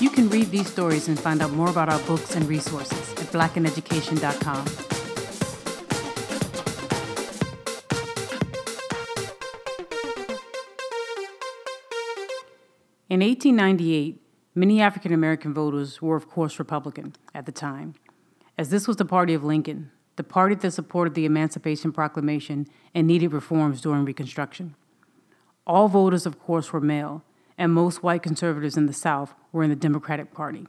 You can read these stories and find out more about our books and resources at blackineducation.com. In 1898, many African American voters were, of course, Republican at the time, as this was the party of Lincoln, the party that supported the Emancipation Proclamation and needed reforms during Reconstruction. All voters, of course, were male, and most white conservatives in the South were in the Democratic Party.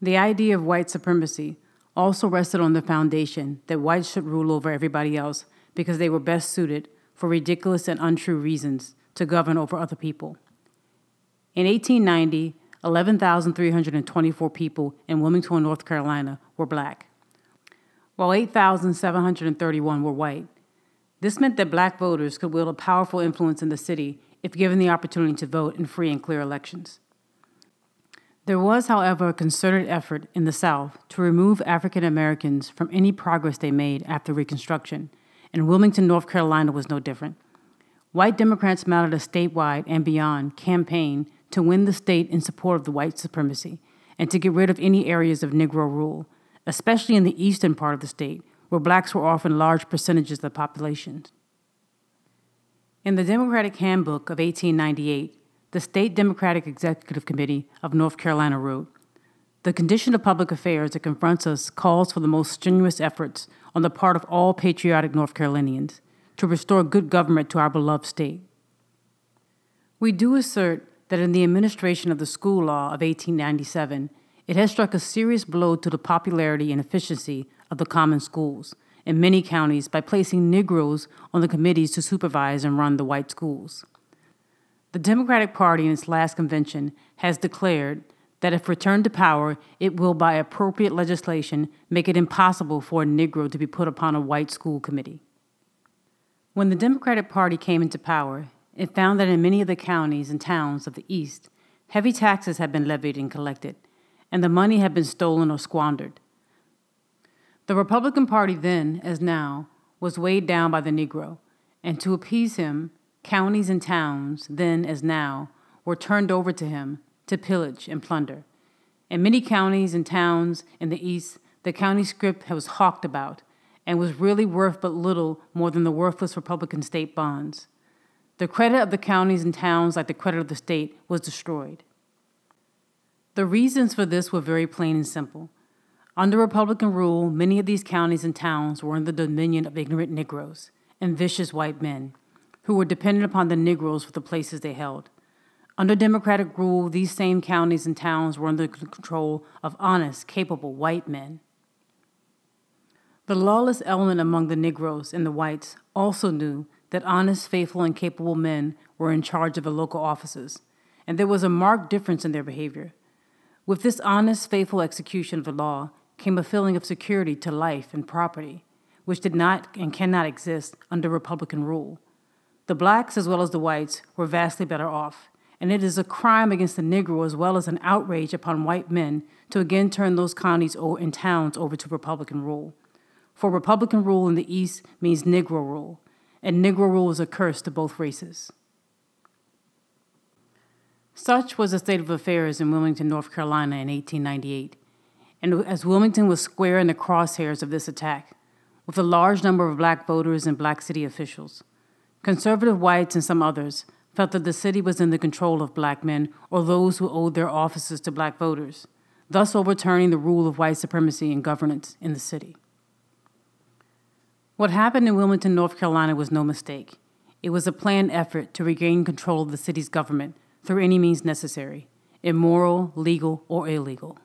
The idea of white supremacy also rested on the foundation that whites should rule over everybody else because they were best suited, for ridiculous and untrue reasons, to govern over other people. In 1890, 11,324 people in Wilmington, North Carolina were black, while 8,731 were white. This meant that black voters could wield a powerful influence in the city if given the opportunity to vote in free and clear elections. There was, however, a concerted effort in the South to remove African Americans from any progress they made after Reconstruction, and Wilmington, North Carolina was no different. White Democrats mounted a statewide and beyond campaign to win the state in support of the white supremacy and to get rid of any areas of Negro rule, especially in the eastern part of the state, where blacks were often large percentages of the population. In the Democratic Handbook of 1898, the State Democratic Executive Committee of North Carolina wrote The condition of public affairs that confronts us calls for the most strenuous efforts on the part of all patriotic North Carolinians to restore good government to our beloved state. We do assert that in the administration of the school law of 1897, it has struck a serious blow to the popularity and efficiency of the common schools in many counties by placing Negroes on the committees to supervise and run the white schools. The Democratic Party in its last convention has declared that if returned to power, it will, by appropriate legislation, make it impossible for a Negro to be put upon a white school committee. When the Democratic Party came into power, it found that in many of the counties and towns of the East, heavy taxes had been levied and collected, and the money had been stolen or squandered. The Republican Party then, as now, was weighed down by the Negro, and to appease him, counties and towns, then as now, were turned over to him to pillage and plunder. In many counties and towns in the East, the county scrip was hawked about and was really worth but little more than the worthless Republican state bonds. The credit of the counties and towns, like the credit of the state, was destroyed. The reasons for this were very plain and simple. Under Republican rule, many of these counties and towns were in the dominion of ignorant Negroes and vicious white men, who were dependent upon the Negroes for the places they held. Under Democratic rule, these same counties and towns were under the control of honest, capable white men. The lawless element among the Negroes and the whites also knew that honest, faithful, and capable men were in charge of the local offices, and there was a marked difference in their behavior. With this honest, faithful execution of the law came a feeling of security to life and property, which did not and cannot exist under Republican rule. The blacks, as well as the whites, were vastly better off, and it is a crime against the Negro as well as an outrage upon white men to again turn those counties and towns over to Republican rule. For Republican rule in the East means Negro rule, and Negro rule is a curse to both races. Such was the state of affairs in Wilmington, North Carolina in 1898, and as Wilmington was square in the crosshairs of this attack, with a large number of black voters and black city officials, conservative whites and some others felt that the city was in the control of black men or those who owed their offices to black voters, thus overturning the rule of white supremacy and governance in the city. What happened in Wilmington, North Carolina was no mistake. It was a planned effort to regain control of the city's government through any means necessary, immoral, legal, or illegal.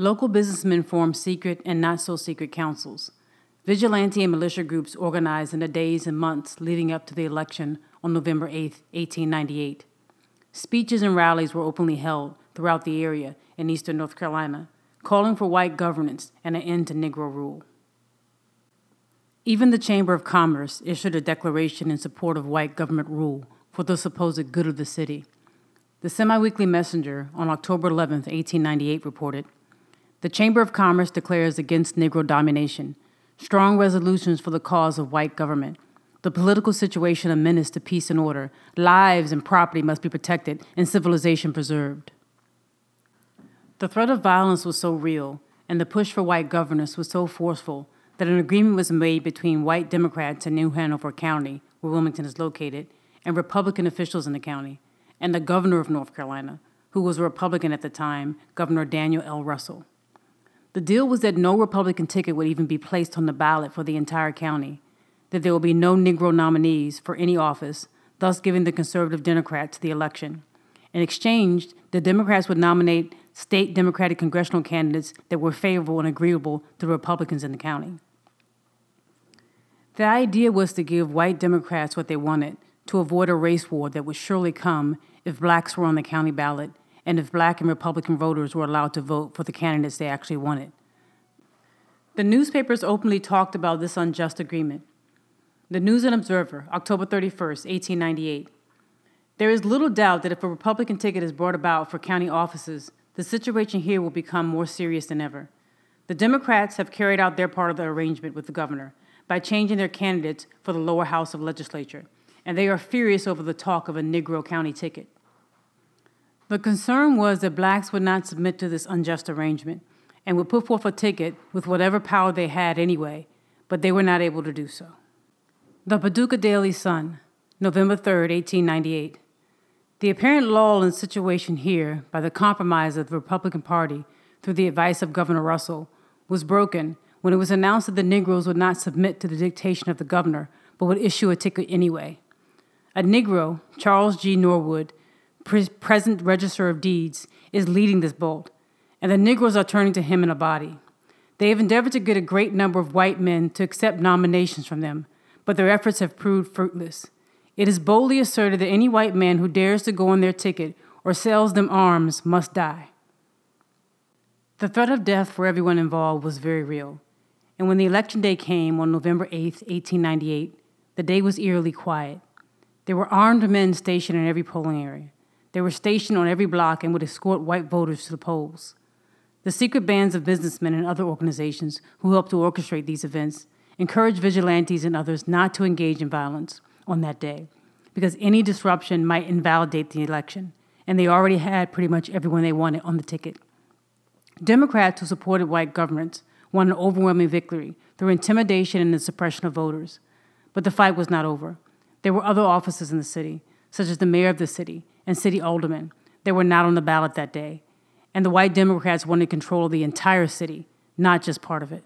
Local businessmen formed secret and not so secret councils. Vigilante and militia groups organized in the days and months leading up to the election on November 8, 1898. Speeches and rallies were openly held throughout the area in eastern North Carolina, calling for white governance and an end to Negro rule. Even the Chamber of Commerce issued a declaration in support of white government rule for the supposed good of the city. The Semi Weekly Messenger on October 11, 1898, reported The Chamber of Commerce declares against Negro domination, strong resolutions for the cause of white government, the political situation a menace to peace and order. Lives and property must be protected and civilization preserved. The threat of violence was so real and the push for white governance was so forceful that an agreement was made between white Democrats in New Hanover County, where Wilmington is located, and Republican officials in the county, and the governor of North Carolina, who was a Republican at the time, Governor Daniel L. Russell. The deal was that no Republican ticket would even be placed on the ballot for the entire county, that there would be no Negro nominees for any office, thus giving the conservative Democrats the election. In exchange, the Democrats would nominate state Democratic congressional candidates that were favorable and agreeable to the Republicans in the county. The idea was to give white Democrats what they wanted to avoid a race war that would surely come if blacks were on the county ballot and if black and Republican voters were allowed to vote for the candidates they actually wanted. The newspapers openly talked about this unjust agreement. The News and Observer, October 31st, 1898. There is little doubt that if a Republican ticket is brought about for county offices, the situation here will become more serious than ever. The Democrats have carried out their part of the arrangement with the governor by changing their candidates for the lower house of legislature, and they are furious over the talk of a Negro county ticket. The concern was that blacks would not submit to this unjust arrangement and would put forth a ticket with whatever power they had anyway, but they were not able to do so. The Paducah Daily Sun, November 3, 1898. The apparent lull in situation here by the compromise of the Republican Party through the advice of Governor Russell was broken when it was announced that the Negroes would not submit to the dictation of the governor but would issue a ticket anyway. A Negro, Charles G. Norwood, present Register of Deeds, is leading this bolt, and the Negroes are turning to him in a body. They have endeavored to get a great number of white men to accept nominations from them, but their efforts have proved fruitless. It is boldly asserted that any white man who dares to go on their ticket or sells them arms must die. The threat of death for everyone involved was very real, and when the election day came on November 8, 1898, the day was eerily quiet. There were armed men stationed in every polling area. They were stationed on every block and would escort white voters to the polls. The secret bands of businessmen and other organizations who helped to orchestrate these events encouraged vigilantes and others not to engage in violence on that day because any disruption might invalidate the election, and they already had pretty much everyone they wanted on the ticket. Democrats who supported white governments won an overwhelming victory through intimidation and the suppression of voters. But the fight was not over. There were other offices in the city, such as the mayor of the city and city aldermen, that were not on the ballot that day, and the white Democrats wanted control of the entire city, not just part of it.